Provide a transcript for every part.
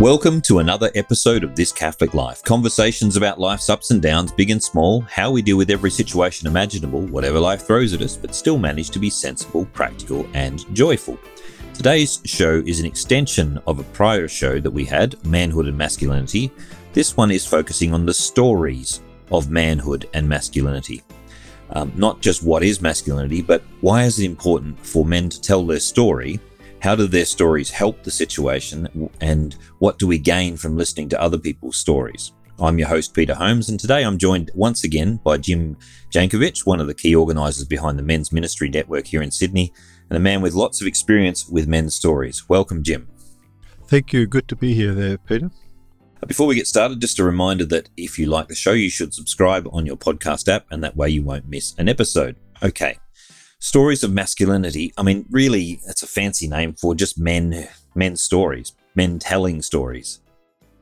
Welcome to another episode of This Catholic Life. Conversations about life's ups and downs, big and small, how we deal with every situation imaginable, whatever life throws at us, but still manage to be sensible, practical, and joyful. Today's show is an extension of a prior show that we had, Manhood and Masculinity. This one is focusing on the stories of manhood and masculinity. Um, not just what is masculinity, but why is it important for men to tell their story how do their stories help the situation? And what do we gain from listening to other people's stories? I'm your host, Peter Holmes, and today I'm joined once again by Jim Jankovic, one of the key organisers behind the Men's Ministry Network here in Sydney, and a man with lots of experience with men's stories. Welcome, Jim. Thank you. Good to be here there, Peter. Uh, before we get started, just a reminder that if you like the show, you should subscribe on your podcast app, and that way you won't miss an episode. Okay, stories of masculinity. I mean, really, that's a fancy name for just men, men's stories, men telling stories.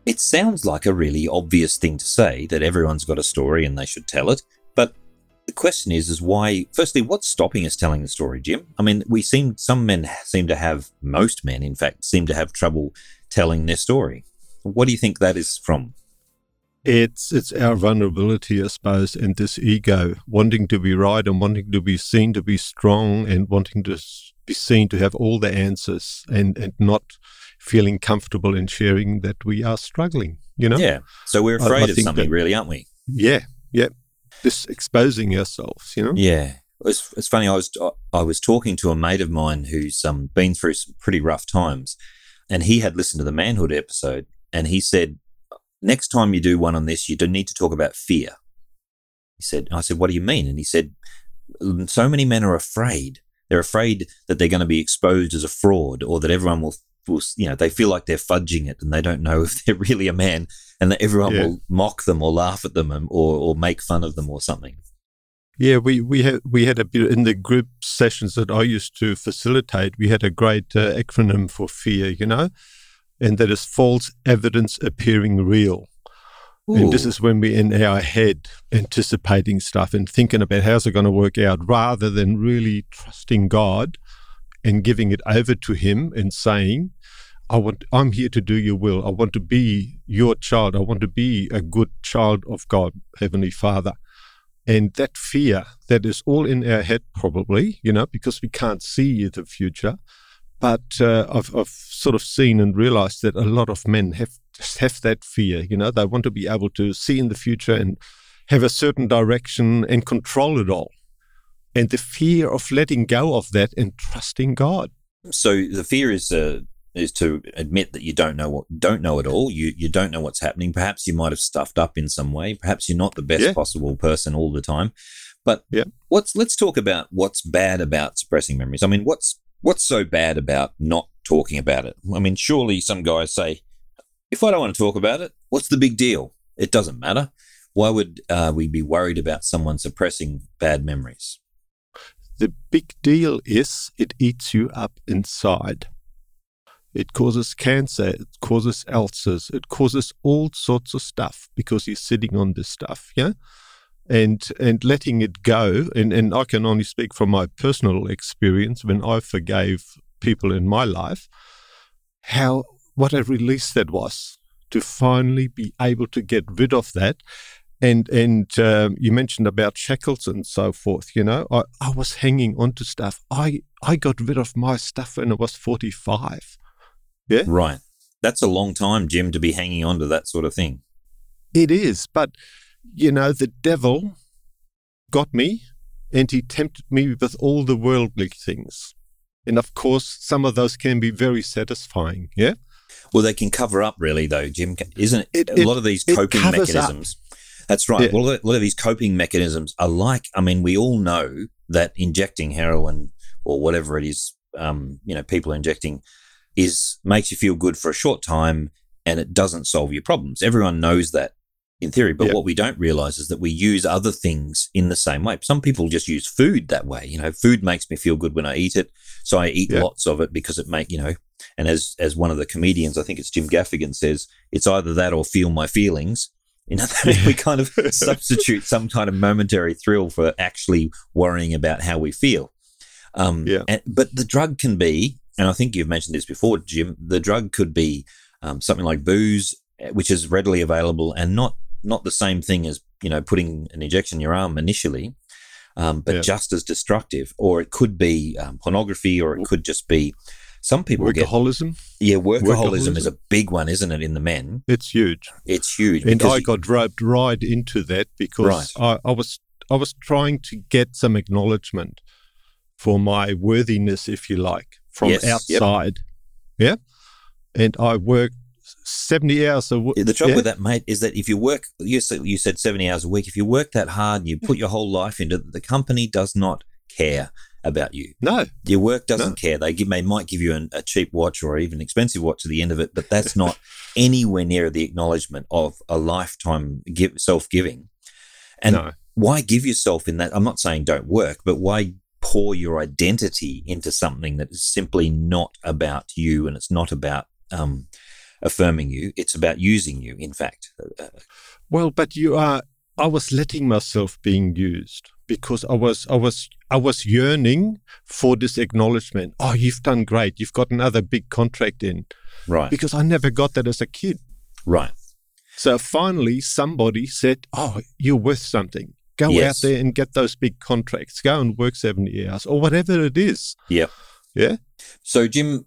It sounds like a really obvious thing to say that everyone's got a story and they should tell it. But the question is, is why, firstly, what's stopping us telling the story, Jim? I mean, we seem, some men seem to have, most men, in fact, seem to have trouble telling their story. What do you think that is from? It's it's our vulnerability, I suppose, and this ego wanting to be right and wanting to be seen to be strong and wanting to be seen to have all the answers and and not feeling comfortable in sharing that we are struggling. You know. Yeah. So we're afraid I, I of something, that, really, aren't we? Yeah. Yeah. Just exposing ourselves. You know. Yeah. It's, it's funny. I was I was talking to a mate of mine who's um, been through some pretty rough times, and he had listened to the manhood episode, and he said next time you do one on this, you don't need to talk about fear. He said, I said, what do you mean? And he said, so many men are afraid. They're afraid that they're going to be exposed as a fraud or that everyone will, will you know, they feel like they're fudging it and they don't know if they're really a man and that everyone yeah. will mock them or laugh at them or, or make fun of them or something. Yeah, we, we had we had a bit in the group sessions that I used to facilitate. We had a great uh, acronym for fear, you know, and that is false evidence appearing real. Ooh. And this is when we're in our head anticipating stuff and thinking about how's it going to work out rather than really trusting God and giving it over to Him and saying, I want I'm here to do your will. I want to be your child. I want to be a good child of God, Heavenly Father. And that fear that is all in our head probably, you know, because we can't see the future. But uh, I've, I've sort of seen and realized that a lot of men have have that fear. You know, they want to be able to see in the future and have a certain direction and control it all. And the fear of letting go of that and trusting God. So the fear is uh, is to admit that you don't know what don't know it all. You you don't know what's happening. Perhaps you might have stuffed up in some way. Perhaps you're not the best yeah. possible person all the time. But yeah. what's let's talk about what's bad about suppressing memories. I mean, what's What's so bad about not talking about it? I mean, surely some guys say, if I don't want to talk about it, what's the big deal? It doesn't matter. Why would uh, we be worried about someone suppressing bad memories? The big deal is it eats you up inside. It causes cancer, it causes ulcers, it causes all sorts of stuff because you're sitting on this stuff, yeah? And and letting it go. And, and I can only speak from my personal experience when I forgave people in my life how what a release that was to finally be able to get rid of that. And and um, you mentioned about shackles and so forth you know I, I was hanging on to stuff. I I got rid of my stuff when I was 45 yeah? Right. That's a long time Jim to be hanging on to that sort of thing. It is but you know, the devil got me and he tempted me with all the worldly things. And of course, some of those can be very satisfying. Yeah. Well, they can cover up, really, though, Jim, isn't it? it a lot of these coping mechanisms. Up. That's right. Yeah. Well, a lot of these coping mechanisms are like, I mean, we all know that injecting heroin or whatever it is, um, you know, people are injecting is makes you feel good for a short time and it doesn't solve your problems. Everyone knows that in theory. But yep. what we don't realize is that we use other things in the same way. Some people just use food that way. You know, food makes me feel good when I eat it. So I eat yep. lots of it because it make, you know, and as, as one of the comedians, I think it's Jim Gaffigan says, it's either that or feel my feelings. You know, we kind of substitute some kind of momentary thrill for actually worrying about how we feel. Um, yeah. And, but the drug can be, and I think you've mentioned this before, Jim, the drug could be um, something like booze, eh, which is readily available and not not the same thing as you know putting an injection in your arm initially, um, but Yeah. just as destructive. Or it could be um, pornography, or it could just be some people get Workaholism, yeah workaholism is a big one, isn't it? In the men, it's huge. it's huge. And I got roped right into that because I, I was I was trying to get some acknowledgement for my worthiness, if you like, from Yes, yep. outside. Yeah. And I worked 70 hours a week. The trouble yeah? with that, mate, is that if you work, you said, you said 70 hours a week, if you work that hard and you put your whole life into it, the company does not care about you. No, Your work doesn't No. care. They give, they might give you an, a cheap watch or even expensive watch at the end of it, but that's not anywhere near the acknowledgement of a lifetime give, self-giving. And no. why give yourself in that? I'm not saying don't work, but why pour your identity into something that is simply not about you and it's not about um, affirming you. It's about using you, in fact. Uh, Well, but you are. I was letting myself being used because I was, I was, I was yearning for this acknowledgement. Oh, you've done great. You've got another big contract in right, because I never got that as a kid. right. So finally, somebody said, "Oh, you're worth something. Go Yes. out there and get those big contracts. Go and work seventy hours or whatever it is." Yeah. Yeah. So, Jim,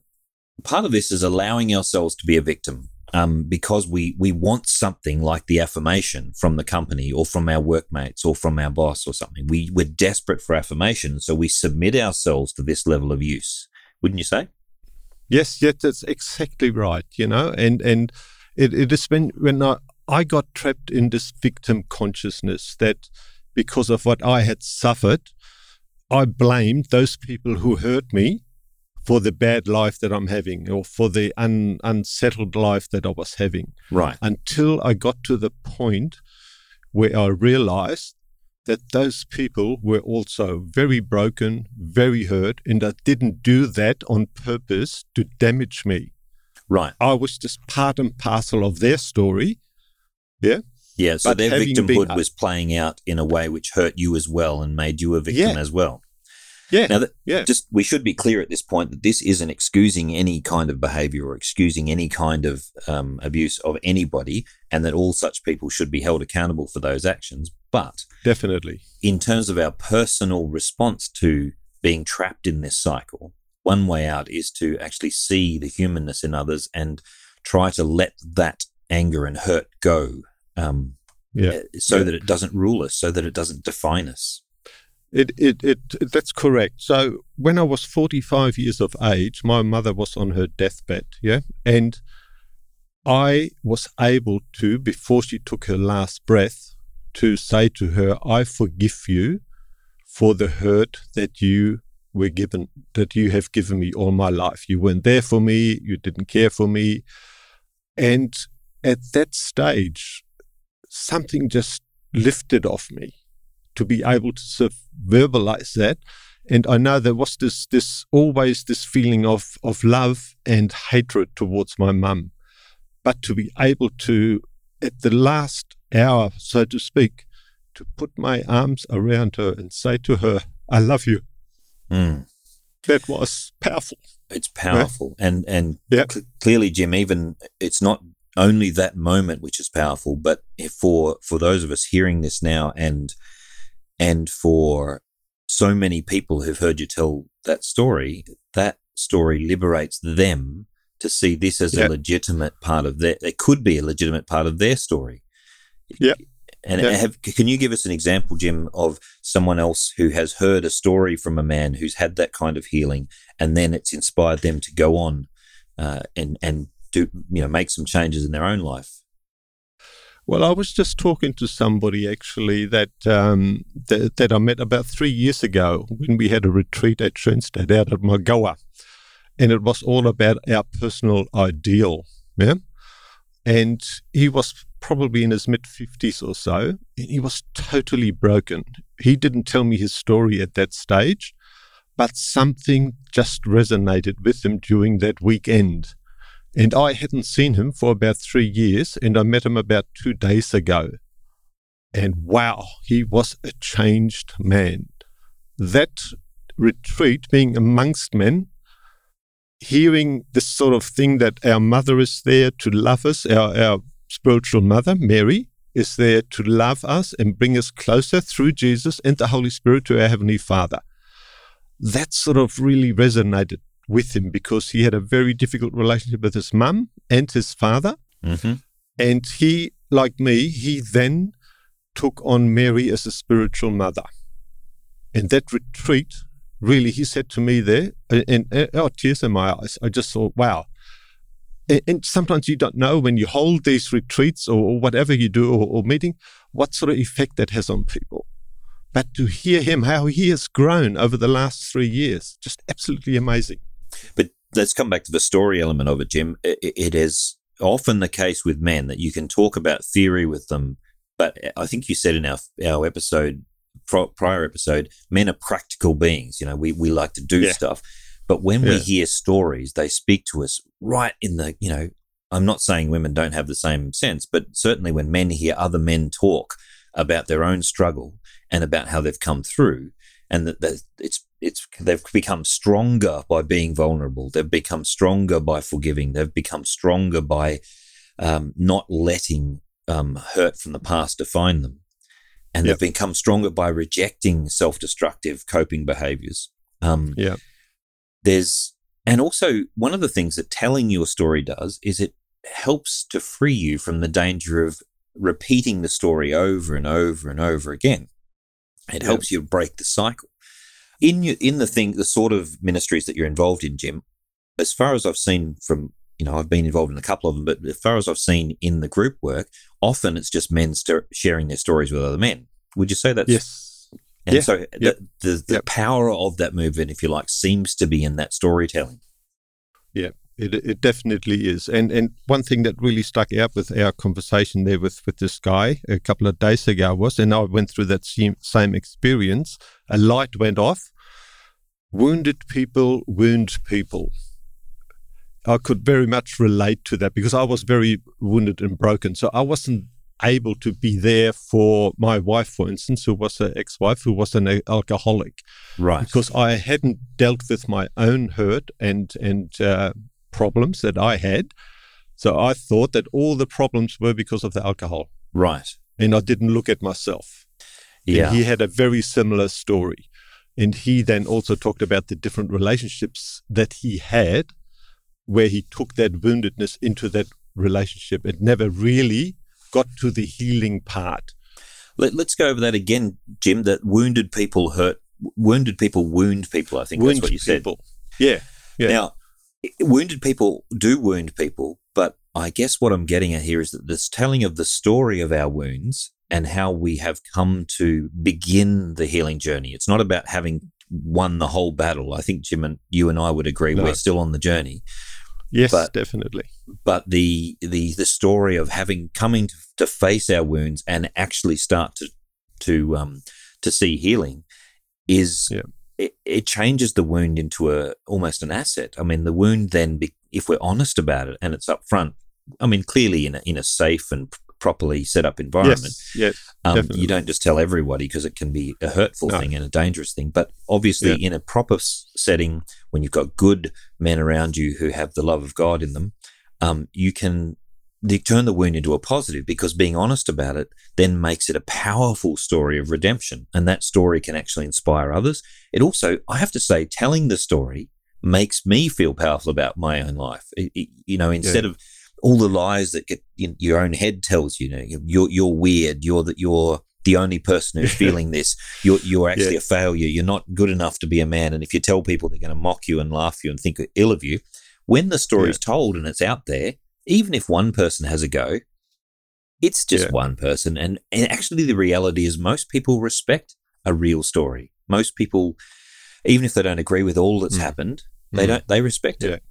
part of this is allowing ourselves to be a victim um, because we, we want something like the affirmation from the company or from our workmates or from our boss or something. We, we're desperate for affirmation. So we submit ourselves to this level of use, wouldn't you say? Yes, yes, that's exactly right. You know, and and it, it is when when I, I got trapped in this victim consciousness that because of what I had suffered, I blamed those people who hurt me for the bad life that I'm having or for the un, unsettled life that I was having. Right. until I got to the point where I realized that those people were also very broken, very hurt, and I didn't do that on purpose to damage me. Right. I was just part and parcel of their story. Yeah. Yeah. So But their victimhood been- was playing out in a way which hurt you as well and made you a victim Yeah. as well. Yeah. Now, that, yeah. just we should be clear at this point that this isn't excusing any kind of behavior or excusing any kind of um, abuse of anybody, and that all such people should be held accountable for those actions. But Definitely. in terms of our personal response to being trapped in this cycle, one way out is to actually see the humanness in others and try to let that anger and hurt go, um, Yeah. uh, so Yeah. that it doesn't rule us, so that it doesn't define us. It, it, it, that's correct. So when I was 45 years of age, my mother was on her deathbed. Yeah. And I was able to, before she took her last breath, to say to her, I forgive you for the hurt that you were given, that you have given me all my life. You weren't there for me. You didn't care for me. And at that stage, something just lifted off me to be able to sort of verbalize that. And I know there was this this always this feeling of of love and hatred towards my mum. But to be able to at the last hour, so to speak, to put my arms around her and say to her, I love you, Mm. that was powerful. It's powerful, and and Yeah. cl- clearly, Jim. Even it's not only that moment which is powerful, but for for those of us hearing this now, and and for so many people who've heard you tell that story, that story liberates them to see this as Yeah. a legitimate part of their. It could be a legitimate part of their story. Yeah. And Yeah. have, can you give us an example, Jim, of someone else who has heard a story from a man who's had that kind of healing, and then it's inspired them to go on uh, and and do you know make some changes in their own life? Well, I was just talking to somebody actually that um, that, that I met about three years ago when we had a retreat at Schoenstatt out at Mulgoa, and it was all about our personal ideal. Yeah, and he was probably in his mid fifties or so, and he was totally broken. He didn't tell me his story at that stage, but something just resonated with him during that weekend. And I hadn't seen him for about three years, and I met him about two days ago. And wow, he was a changed man. That retreat, being amongst men, hearing this sort of thing that our mother is there to love us, our, our spiritual mother, Mary, is there to love us and bring us closer through Jesus and the Holy Spirit to our Heavenly Father. That sort of really resonated with him because he had a very difficult relationship with his mum and his father. Mm-hmm. And he, like me, he then took on Mary as a spiritual mother. And that retreat, really, he said to me there, and, and, and oh, tears in my eyes. I just thought, wow, and, and sometimes you don't know when you hold these retreats or, or whatever you do or, or meeting, what sort of effect that has on people. But to hear him, how he has grown over the last three years, just absolutely amazing. But let's come back to the story element of it, Jim. It, it is often the case with men that you can talk about theory with them, but I think you said in our our episode prior episode, men are practical beings. You know, we we like to do yeah. stuff. But when yeah. we hear stories, they speak to us right in the, you know, I'm not saying women don't have the same sense, but certainly when men hear other men talk about their own struggle and about how they've come through and that it's it's they've become stronger by being vulnerable. They've become stronger by forgiving. They've become stronger by um, not letting um, hurt from the past define them, and yep. they've become stronger by rejecting self-destructive coping behaviors. Um, yeah, there's, and also one of the things that telling your story does is it helps to free you from the danger of repeating the story over and over and over again. It helps you break the cycle. In your, in the thing, the sort of ministries that you're involved in, Jim, as far as I've seen from, you know, I've been involved in a couple of them, but as far as I've seen in the group work, often it's just men st- sharing their stories with other men. Would you say that's yes. And yeah. so uh, yep. the, the, the yep. power of that movement, if you like, seems to be in that storytelling. Yeah, it, it definitely is. And and one thing that really stuck out with our conversation there with, with this guy a couple of days ago was, and I went through that same, same experience, a light went off. Wounded people wound people. I could very much relate to that because I was very wounded and broken. So I wasn't able to be there for my wife, for instance, who was an ex wife who was an alcoholic. Right. Because I hadn't dealt with my own hurt and, and uh, problems that I had. So I thought that all the problems were because of the alcohol. Right. And I didn't look at myself. Yeah. And he had a very similar story. And he then also talked about the different relationships that he had where he took that woundedness into that relationship. It never really got to the healing part. Let, us go over that again, Jim. That wounded people hurt, wounded people wound people. I think wound that's what you people. said. Yeah, yeah. Now, wounded people do wound people, but I guess what I'm getting at here is that this telling of the story of our wounds and how we have come to begin the healing journey. It's not about having won the whole battle. I think Jim and you and I would agree no. we're still on the journey. Yes, but, definitely. But the the the story of having coming to, to face our wounds and actually start to to um to see healing is yeah. It, it changes the wound into a almost an asset. I mean, the wound then, be, if we're honest about it and it's up front, I mean, clearly in a, in a safe and properly set up environment. Yes, yes um, you don't just tell everybody because it can be a hurtful no. thing and a dangerous thing. But obviously, yeah. in a proper setting, when you've got good men around you who have the love of God in them, um, you can turn the wound into a positive because being honest about it then makes it a powerful story of redemption. And that story can actually inspire others. It also, I have to say, telling the story makes me feel powerful about my own life. It, it, you know, instead yeah. of all the lies that get in your own head tells you, you know, you're you're weird, you're that you're the only person who's feeling this. You're you're actually yeah. a failure. You're not good enough to be a man. And if you tell people, they're going to mock you and laugh you and think ill of you. When the story yeah. told and it's out there, even if one person has a go, it's just yeah. one person. And and actually, the reality is most people respect a real story. Most people, even if they don't agree with all that's mm. happened, they mm. don't they respect it.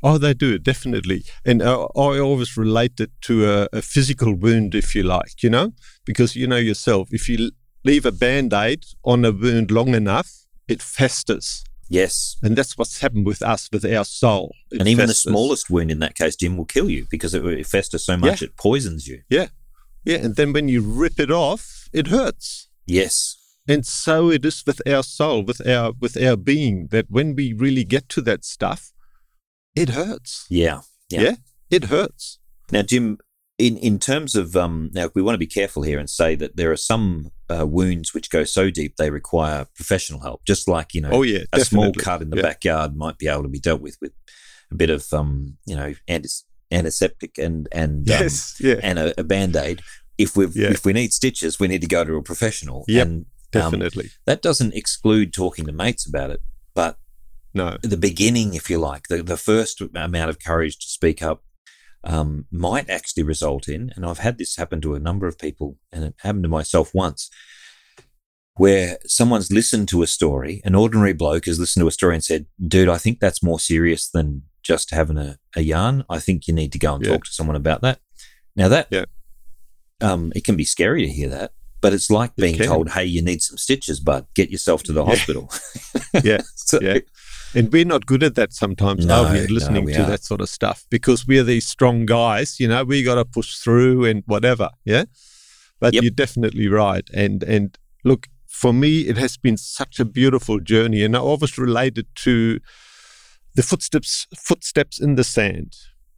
Oh, they do definitely, and uh, I always relate it to a, a, physical wound, if you like, you know, because you know yourself, if you leave a band aid on a wound long enough, it festers. Yes, and that's what's happened with us, with our soul. It and even festers. the smallest wound in that case, Jim, will kill you because it, it festers so much yeah. it poisons you. Yeah, yeah, and then when you rip it off, it hurts. Yes, and so it is with our soul, with our with our being. That when we really get to that stuff it hurts. Yeah. Yeah. Yeah. It hurts. Now, Jim, in, in terms of um, now, we want to be careful here and say that there are some uh, wounds which go so deep they require professional help. Just like you know, Oh yeah, a small cut in the Yeah. backyard might be able to be dealt with with a bit of um, you know, antis- antiseptic and and um, Yes, yeah, and a, a band aid. If we Yeah. if we need stitches, we need to go to a professional. Yep. And um, definitely. that doesn't exclude talking to mates about it, but no, the beginning, if you like, the, the first amount of courage to speak up um, might actually result in, and I've had this happen to a number of people, and it happened to myself once, where someone's listened to a story, an ordinary bloke has listened to a story and said, Dude, I think that's more serious than just having a, a yarn. I think you need to go and Yeah. talk to someone about that. Now, that, Yeah. um, it can be scary to hear that. But it's like being told, "Hey, you need some stitches, bud. Get yourself to the Yeah. hospital." Yeah. So- Yeah. And we're not good at that sometimes, No, are we? no, Listening we to are. that sort of stuff because we're these strong guys. You know, we got to push through and whatever. Yeah, but Yep. you're definitely right. And and look, for me, it has been such a beautiful journey, and I always related to the footsteps footsteps in the sand.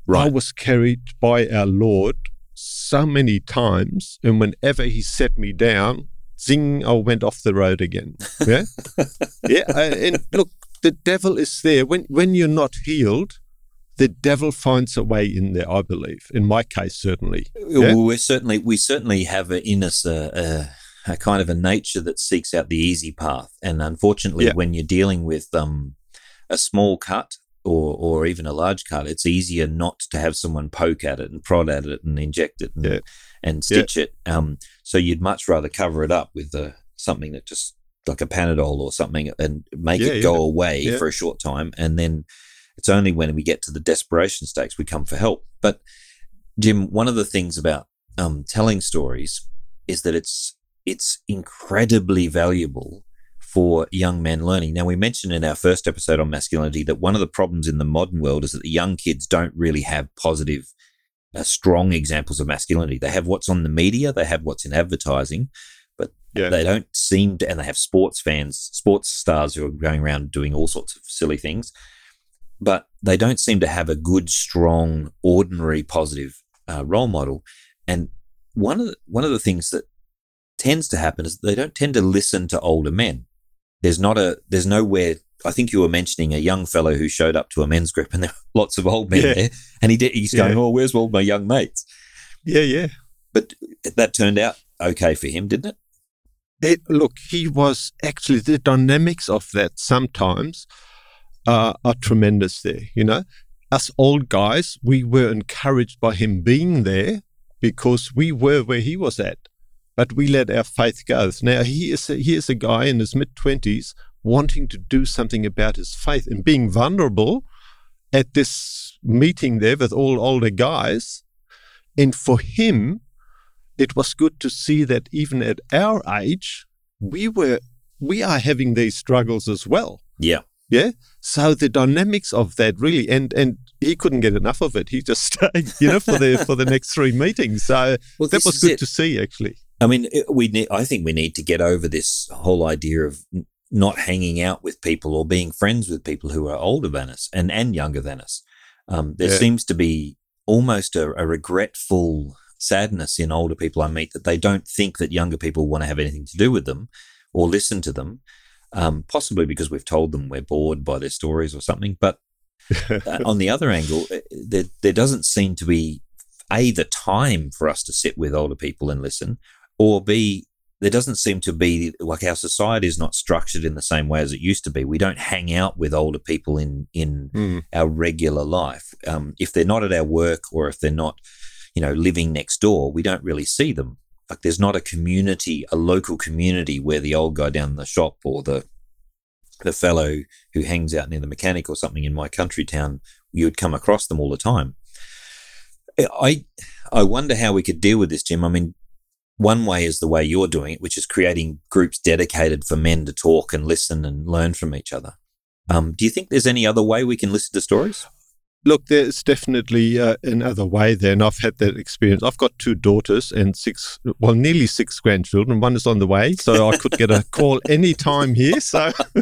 I was carried by our Lord so many times, and whenever He set me down, zing, I went off the road again. Yeah, yeah. uh, And look, the devil is there when when you're not healed. The devil finds a way in there. I believe, in my case, certainly. Yeah. Well, we're certainly we certainly have in us a, a, a kind of a nature that seeks out the easy path, and unfortunately, Yeah. when you're dealing with um, a small cut or or even a large cut, it's easier not to have someone poke at it and prod at it and inject it and, Yeah. and stitch it. Um, so you'd much rather cover it up with uh, something that just like a Panadol or something and make Yeah, it go yeah. away Yeah. for a short time, and then it's only when we get to the desperation stakes we come for help. But Jim, one of the things about um, telling stories is that it's it's incredibly valuable for young men learning. Now, we mentioned in our first episode on masculinity that one of the problems in the modern world is that the young kids don't really have positive, uh, strong examples of masculinity. They have what's on the media, they have what's in advertising, but Yeah. they don't seem to, and they have sports fans, sports stars who are going around doing all sorts of silly things, but they don't seem to have a good, strong, ordinary, positive uh, role model. And one of the, one of the things that tends to happen is they don't tend to listen to older men. There's not a there's nowhere. I think you were mentioning a young fellow who showed up to a men's group, and there were lots of old men Yeah. there, and he did, he's going, Yeah. "Oh, where's all my young mates?" Yeah, yeah. But that turned out okay for him, didn't it? Look, he was actually the dynamics of that sometimes uh, are tremendous there. You know, us old guys, we were encouraged by him being there because we were where he was at, but we let our faith go. Now he is a, he is a guy in his mid twenties wanting to do something about his faith and being vulnerable at this meeting there with all older guys, and for him it was good to see that even at our age, we were we are having these struggles as well. Yeah. Yeah. So the dynamics of that really and and he couldn't get enough of it. He just stayed, you know, for the for the next three meetings. So Well, that was good it. to see actually. I mean, we need, I think we need to get over this whole idea of not hanging out with people or being friends with people who are older than us and, and younger than us. Um, there Yeah. seems to be almost a, a regretful sadness in older people I meet that they don't think that younger people want to have anything to do with them or listen to them. Um, possibly because we've told them we're bored by their stories or something. But uh, on the other angle, uh, there, there doesn't seem to be a the time for us to sit with older people and listen, or b there doesn't seem to be like our society is not structured in the same way as it used to be. We don't hang out with older people in in Mm. our regular life. Um, if they're not at our work or if they're not, you know, living next door, we don't really see them. Like there's not a community, a local community where the old guy down the shop or the the fellow who hangs out near the mechanic or something in my country town, you would come across them all the time. I I wonder how we could deal with this, Jim. I mean, one way is the way you're doing it, which is creating groups dedicated for men to talk and listen and learn from each other. Um, do you think there's any other way we can listen to stories? Look, there's definitely uh, another way there, and I've had that experience. I've got two daughters and six, well, nearly six grandchildren. One is on the way, so I could get a call any time here. So,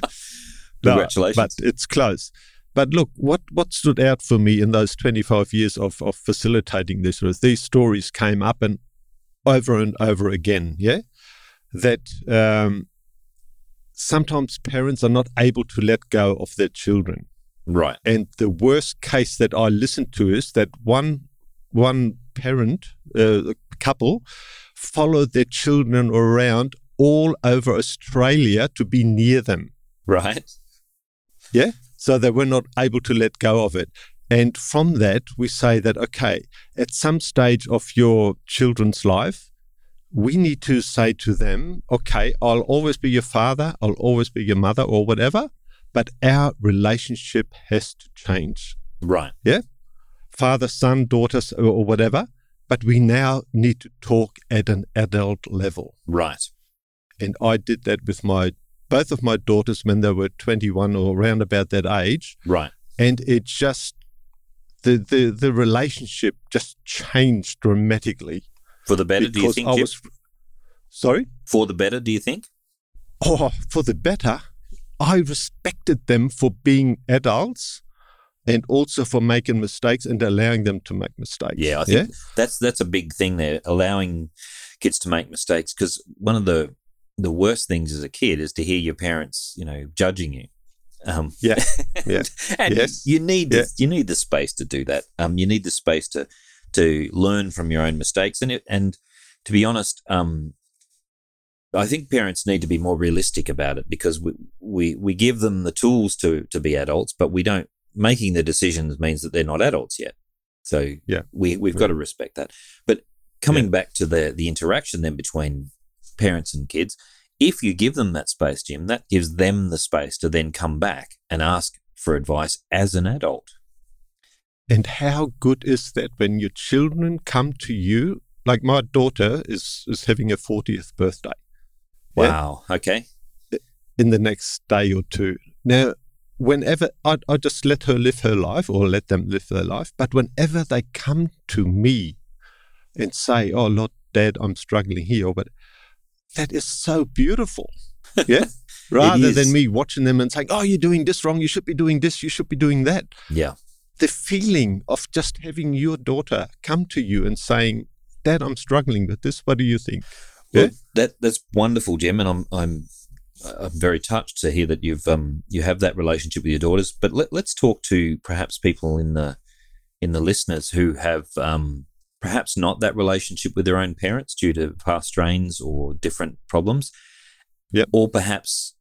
No, Congratulations. but it's close. but look, what, what stood out for me in those 25 years of, of facilitating this was these stories came up and over and over again, yeah? That um, sometimes parents are not able to let go of their children. Right. And the worst case that I listened to is that one one parent, uh, couple, followed their children around all over Australia to be near them. Right. Yeah. So they were not able to let go of it. And from that, we say that, okay, at some stage of your children's life, we need to say to them, okay, I'll always be your father, I'll always be your mother, or whatever, but our relationship has to change. Right. Yeah. Father, son, daughters, or, whatever. But we now need to talk at an adult level. Right. And I did that with my both of my daughters when they were 21 or around about that age. Right. And it just the the the relationship just changed dramatically. For the better, do you think? I was, sorry? For the better, do you think? Oh, for the better. I respected them for being adults and also for making mistakes and allowing them to make mistakes. Yeah, I think yeah? that's that's a big thing there, allowing kids to make mistakes because one of the the worst things as a kid is to hear your parents, you know, judging you. Um, yeah, yeah, and yes. you need yeah. the, you need the space to do that. Um, you need the space to to learn from your own mistakes, and it, and to be honest, um, I think parents need to be more realistic about it because we, we, we give them the tools to, to be adults, but we don't, making the decisions means that they're not adults yet. So yeah, we, we've got to respect that. But coming yeah. back to the, the interaction then between parents and kids, if you give them that space, Jim, that gives them the space to then come back and ask for advice as an adult. And how good is that when your children come to you? Like my daughter is, is having her 40th birthday. Wow. Yeah? Okay. In the next day or two. Now, whenever I, I just let her live her life or let them live their life, but whenever they come to me and say, "Oh, Lord, Dad, I'm struggling here," but that is so beautiful. Yeah. Rather than me watching them and saying, "Oh, you're doing this wrong. You should be doing this. You should be doing that." Yeah. The feeling of just having your daughter come to you and saying, "Dad, I'm struggling with this. What do you think?" Well, yeah? that that's wonderful, Jim, and I'm I'm I'm very touched to hear that you've um you have that relationship with your daughters. But let, let's talk to perhaps people in the in the listeners who have um perhaps not that relationship with their own parents due to past strains or different problems. Yep. Or perhaps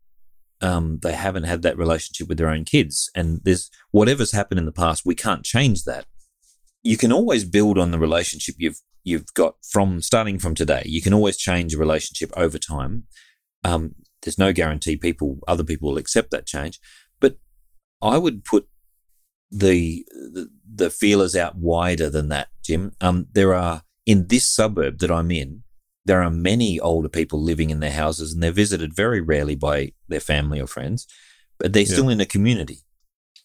um, they haven't had that relationship with their own kids. And there's whatever's happened in the past, we can't change that. You can always build on the relationship you've you've got from starting from today. You can always change a relationship over time. Um, there's no guarantee people, other people will accept that change. But I would put the the, the feelers out wider than that, Jim. Um, there are in this suburb that I'm in, there are many older people living in their houses, and they're visited very rarely by their family or friends, but they're yeah. still in a community.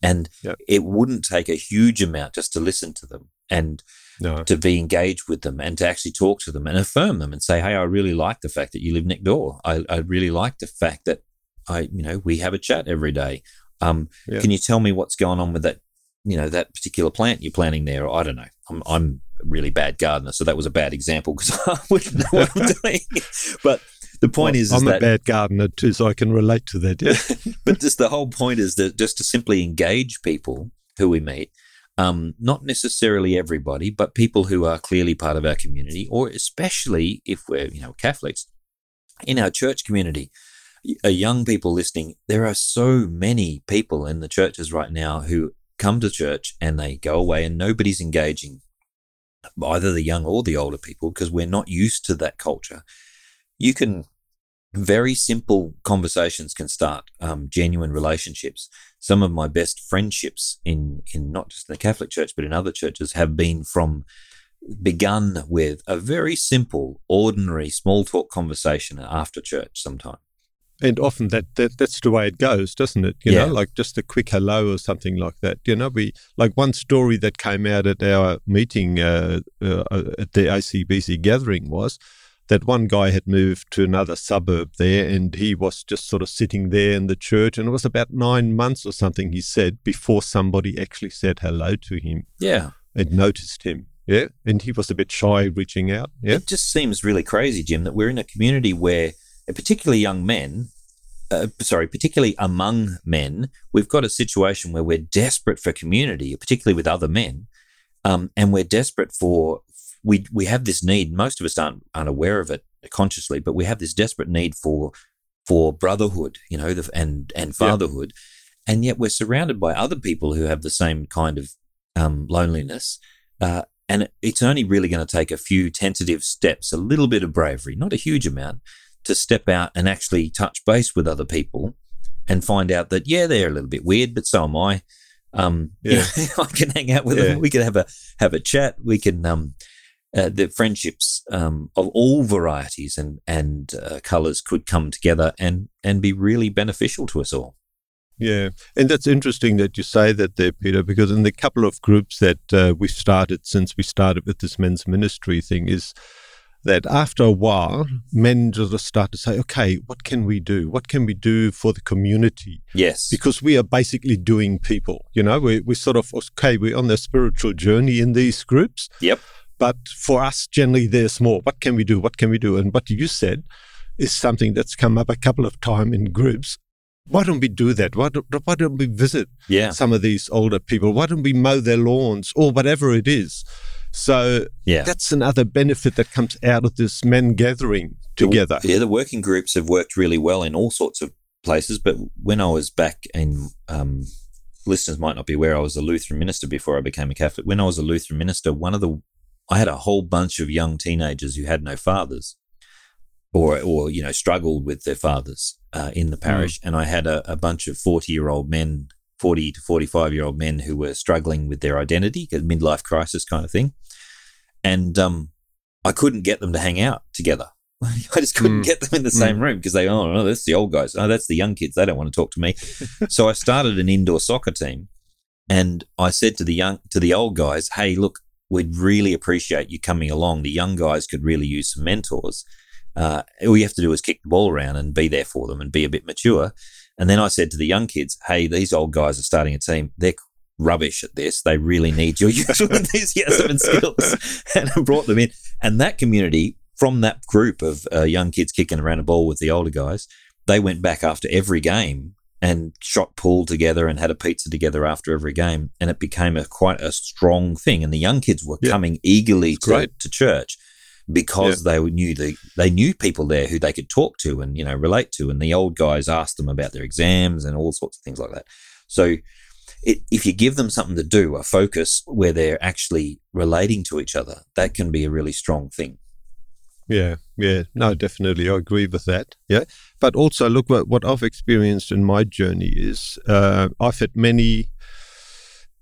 And yep. it wouldn't take a huge amount just to listen to them and no. to be engaged with them and to actually talk to them and affirm them and say, Hey, I really like the fact that you live next door. I, I really like the fact that I, you know, we have a chat every day. Um, Can you tell me what's going on with that, you know, that particular plant you're planting there? I don't know. I'm, I'm a really bad gardener. So that was a bad example because I wouldn't know what I'm doing. But the point well, is, I'm is a bad gardener too, so I can relate to that. Yeah. but just the whole point is that just to simply engage people who we meet um, not necessarily everybody, but people who are clearly part of our community, or especially if we're, you know, Catholics in our church community. Uh, young people listening, there are so many people in the churches right now who come to church and they go away and nobody's engaging either the young or the older people because we're not used to that culture. You can very simple conversations can start um, genuine relationships. Some of my best friendships in in not just the Catholic Church but in other churches have been from begun with a very simple, ordinary, small talk conversation after church. Sometime. And often that, that that's the way it goes, doesn't it? You yeah. know, like just a quick hello or something like that. You know, we like one story that came out at our meeting uh, uh, at the ACBC gathering was that one guy had moved to another suburb there and he was just sort of sitting there in the church. And it was about nine months or something, he said, before somebody actually said hello to him Yeah. and noticed him. Yeah. And he was a bit shy reaching out. Yeah. It just seems really crazy, Jim, that we're in a community where, uh, particularly young men, uh, sorry, particularly among men, we've got a situation where we're desperate for community, particularly with other men, um, and we're desperate for. We we have this need. Most of us aren't aren't aware of it consciously, but we have this desperate need for for brotherhood, you know, the, and and fatherhood, and yet we're surrounded by other people who have the same kind of um, loneliness. Uh, and it's only really going to take a few tentative steps, a little bit of bravery, not a huge amount, to step out and actually touch base with other people and find out that, yeah, they're a little bit weird, but so am I. Um, you know, I can hang out with Yeah. them. We can have a have a chat. We can um, uh, the friendships um, of all varieties and and uh, colors could come together and and be really beneficial to us all. Yeah, and that's interesting that you say that there, Peter, because in the couple of groups that uh, we've started since we started with this men's ministry thing is that after a while, men just start to say, okay, what can we do? What can we do for the community? Yes, Because we are basically doing people, you know, we, we sort of, okay, we're on the spiritual journey in these groups. Yep. But for us, generally, there's more. What can we do? What can we do? And what you said is something that's come up a couple of times in groups. Why don't we do that? Why don't, why don't we visit yeah, some of these older people? Why don't we mow their lawns or whatever it is? So yeah. that's another benefit that comes out of this men gathering together. Yeah, the working groups have worked really well in all sorts of places. But when I was back in, um, listeners might not be aware, I was a Lutheran minister before I became a Catholic. When I was a Lutheran minister, one of the, I had a whole bunch of young teenagers who had no fathers, or or you know struggled with their fathers uh, in the parish, and I had a, a bunch of forty year old men. 40 to 45 year old men who were struggling with their identity, midlife crisis kind of thing. And um, I couldn't get them to hang out together. I just couldn't Mm. get them in the same room because they, oh, no, that's the old guys. Oh, that's the young kids. They don't want to talk to me. so I started an indoor soccer team and I said to the young, to the old guys, hey, look, we'd really appreciate you coming along. The young guys could really use some mentors. Uh, all you have to do is kick the ball around and be there for them and be a bit mature. And then I said to the young kids, hey, these old guys are starting a team. They're rubbish at this. They really need your youthful enthusiasm and skills. And I brought them in. And that community, from that group of uh, young kids kicking around a ball with the older guys, they went back after every game and shot pool together and had a pizza together after every game. And it became a quite a strong thing. And the young kids were Yeah. coming eagerly to, to church because they knew the they knew people there who they could talk to and you know relate to and the old guys asked them about their exams and all sorts of things like that so it, if you give them something to do a focus where they're actually relating to each other that can be a really strong thing Yeah, yeah, no, definitely, I agree with that. Yeah, but also look what what I've experienced in my journey is uh, I've had many,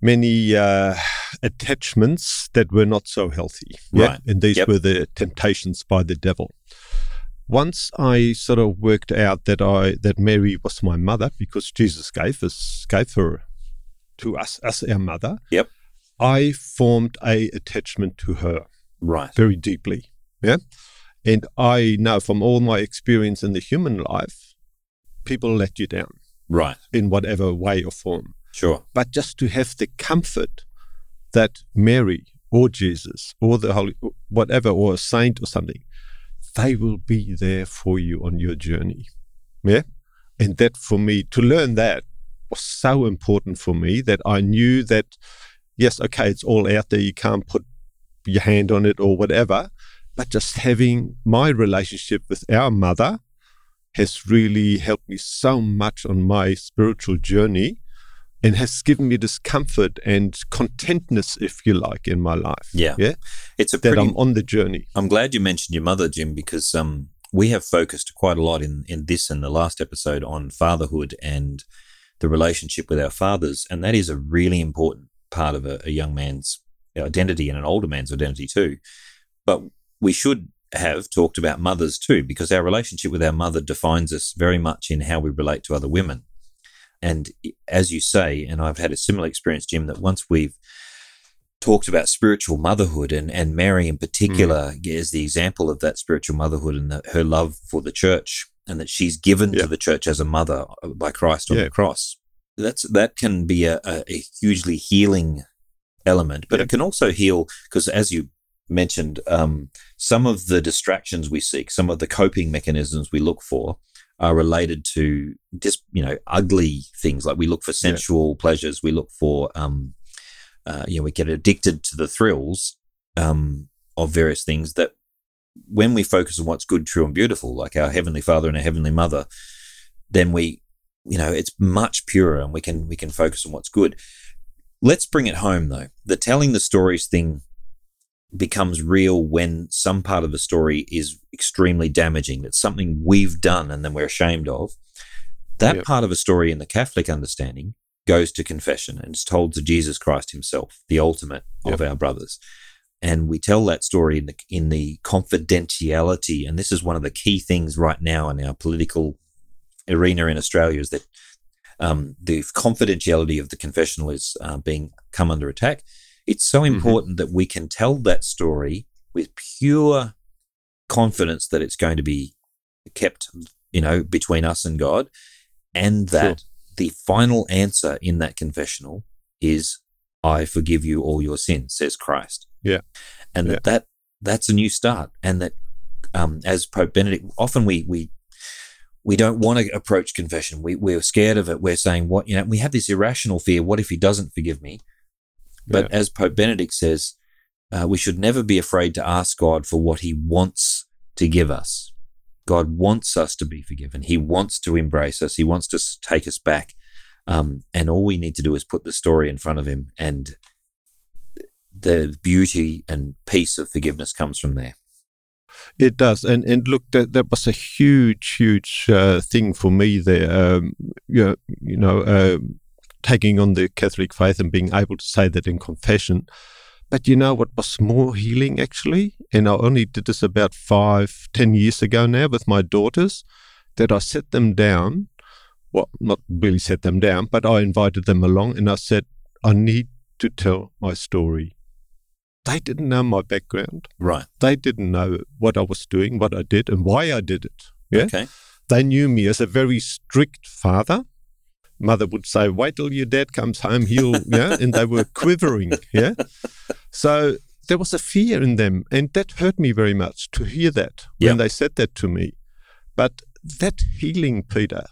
many uh, attachments that were not so healthy. Yeah, Right. and these Yep. were the temptations by the devil. Once I sort of worked out that I that Mary was my mother because Jesus gave us gave her to us as our mother. Yep. I formed a attachment to her right very deeply. Yeah. And I know from all my experience in the human life, people let you down right in whatever way or form. sure But just to have the comfort that Mary or Jesus or the Holy, whatever, or a saint or something, they will be there for you on your journey. Yeah. And that for me, to learn that was so important for me that I knew that, yes, okay, it's all out there. You can't put your hand on it or whatever. But just having my relationship with our mother has really helped me so much on my spiritual journey and has given me this comfort and contentness, if you like, in my life. Yeah. Yeah. it's a That pretty I'm on the journey. I'm glad you mentioned your mother, Jim, because um, we have focused quite a lot in, in this and the last episode on fatherhood and the relationship with our fathers. And that is a really important part of a, a young man's identity and an older man's identity too. But we should have talked about mothers too, because our relationship with our mother defines us very much in how we relate to other women. And as you say, and I've had a similar experience, Jim, that once we've talked about spiritual motherhood and, and Mary in particular mm. is the example of that spiritual motherhood and the, her love for the church and that she's given yeah. to the church as a mother by Christ on yeah. the cross. That's that can be a, a, hugely healing element, but yeah. it can also heal because as you mentioned, um, some of the distractions we seek, some of the coping mechanisms we look for are related to just you know ugly things like we look for sensual pleasures, we look for um, uh, you know, we get addicted to the thrills um, of various things that when we focus on what's good, true, and beautiful, like our Heavenly Father and our Heavenly Mother, then we, you know, it's much purer and we can we can focus on what's good. Let's bring it home though. The telling the stories thing becomes real when some part of the story is extremely damaging. It's something we've done and then we're ashamed of. That yep. part of a story in the Catholic understanding goes to confession and is told to Jesus Christ himself, the ultimate yep. of our brothers. And we tell that story in the, in the confidentiality. And this is one of the key things right now in our political arena in Australia is that um, the confidentiality of the confessional is uh, being come under attack. It's so mm-hmm. important mm-hmm. that we can tell that story with pure confidence that it's going to be kept, you know, between us and God, and that the final answer in that confessional is, I forgive you all your sins, says Christ. Yeah. And yeah. that, that that's a new start. And that um, as Pope Benedict, often we we we don't want to approach confession. We we're scared of it. We're saying what you know, we have this irrational fear, what if he doesn't forgive me? But yeah. as Pope Benedict says, uh, we should never be afraid to ask God for what he wants to give us. God wants us to be forgiven. He wants to embrace us. He wants to take us back. Um, and all we need to do is put the story in front of him, and the beauty and peace of forgiveness comes from there. It does, and and look, that that was a huge, huge uh, thing for me there. Um, you know, you know uh, taking on the Catholic faith and being able to say that in confession. But you know what was more healing actually? And I only did this about five, ten years ago now with my daughters, that I set them down. Well, not really set them down, but I invited them along and I said, I need to tell my story. They didn't know my background. Right. They didn't know what I was doing, what I did, and why I did it. Yeah. Okay. They knew me as a very strict father mother would say, "Wait till your dad comes home, he'll," yeah, and they were quivering, yeah. So there was a fear in them, and that hurt me very much to hear that when they said that to me. But that healing, Peter,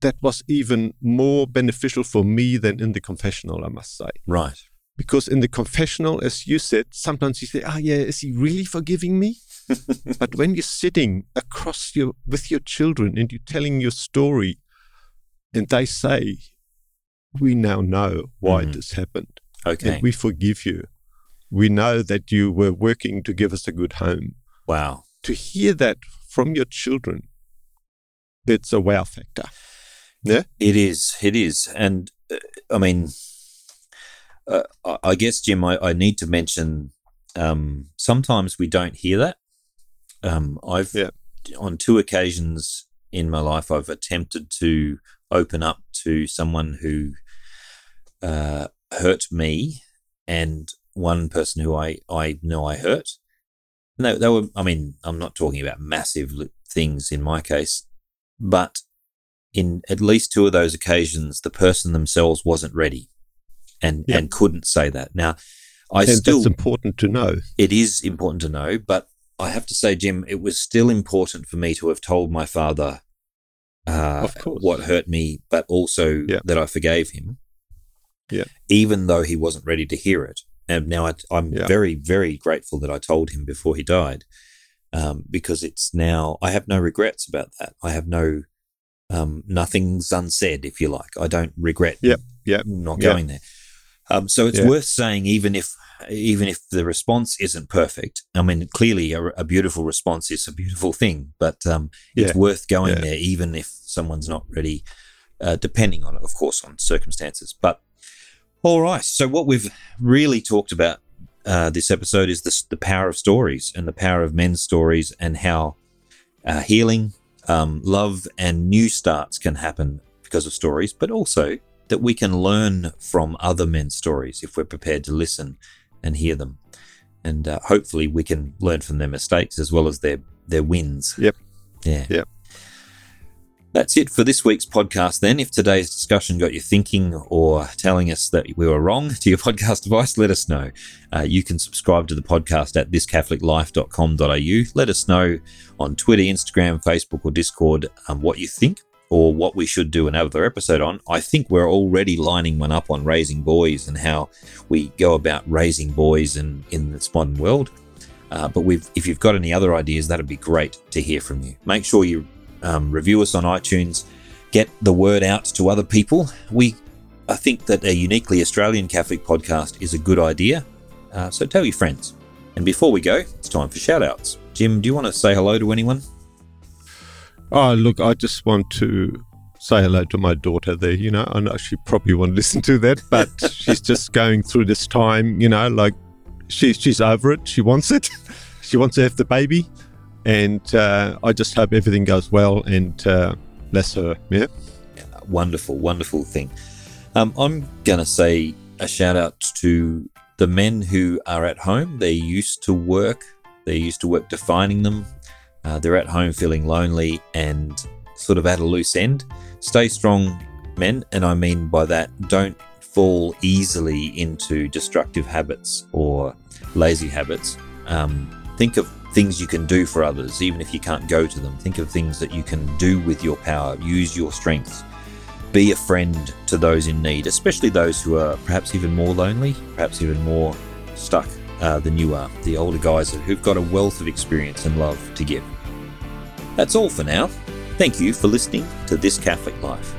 that was even more beneficial for me than in the confessional, I must say. Right. Because in the confessional, as you said, sometimes you say, "Ah, oh, yeah, is he really forgiving me?" but when you're sitting across your with your children and you're telling your story and they say, We now know why mm-hmm. this happened. Okay. And we forgive you. We know that you were working to give us a good home. Wow. To hear that from your children, it's a wow factor. Yeah. It is. It is. And uh, I mean, uh, I guess, Jim, I, I need to mention um, sometimes we don't hear that. Um, I've, yeah. on two occasions in my life, I've attempted to open up to someone who uh, hurt me and one person who I, I know I hurt. No, they were, I mean, I'm not talking about massive things in my case, but in at least two of those occasions, the person themselves wasn't ready and, yep. and couldn't say that. Now, I and still. It's important to know. It is important to know, but I have to say, Jim, it was still important for me to have told my father uh, what hurt me, but also yeah. that I forgave him. Yeah. Even though he wasn't ready to hear it. And now I, am yeah. very, very grateful that I told him before he died, um, because it's now I have no regrets about that. I have no um, nothing's unsaid, if you like. I don't regret yep. Yep. not going there. Um, so it's worth saying, even if even if the response isn't perfect. I mean, clearly a, a beautiful response is a beautiful thing, but um, it's yeah. worth going yeah. there, even if someone's not ready, uh, depending on, of course, on circumstances. But all right. So what we've really talked about uh, this episode is the, the power of stories and the power of men's stories and how uh, healing, um, love, and new starts can happen because of stories, but also that we can learn from other men's stories if we're prepared to listen and hear them. And uh, hopefully we can learn from their mistakes as well as their, their wins. Yep. Yeah. Yep. That's it for this week's podcast, then. If today's discussion got you thinking or telling us that we were wrong to your podcast device, let us know. Uh, you can subscribe to the podcast at thiscatholiclife.com.au. Let us know on Twitter, Instagram, Facebook, or Discord um, what you think or what we should do another episode on. I think we're already lining one up on raising boys and how we go about raising boys in, in this modern world. Uh, but if you've got any other ideas, that'd be great to hear from you. Make sure you um, review us on iTunes, get the word out to other people. We, I think that a uniquely Australian Catholic podcast is a good idea. Uh, so tell your friends. And before we go, it's time for shout outs. Jim, do you want to say hello to anyone? Oh, look, I just want to say hello to my daughter there. You know, I know she probably won't listen to that, but she's just going through this time, you know, like she, she's over it. She wants it. she wants to have the baby. And uh, I just hope everything goes well and uh, bless her. Yeah. wonderful, wonderful thing. Um, I'm going to say a shout out to the men who are at home. They're used to work, they're used to work defining them. Uh, they're at home feeling lonely and sort of at a loose end. Stay strong, men. And I mean by that, don't fall easily into destructive habits or lazy habits. Um, think of things you can do for others, even if you can't go to them. Think of things that you can do with your power, use your strengths. Be a friend to those in need, especially those who are perhaps even more lonely, perhaps even more stuck uh, than you are, the older guys who've got a wealth of experience and love to give. That's all for now. Thank you for listening to This Catholic Life.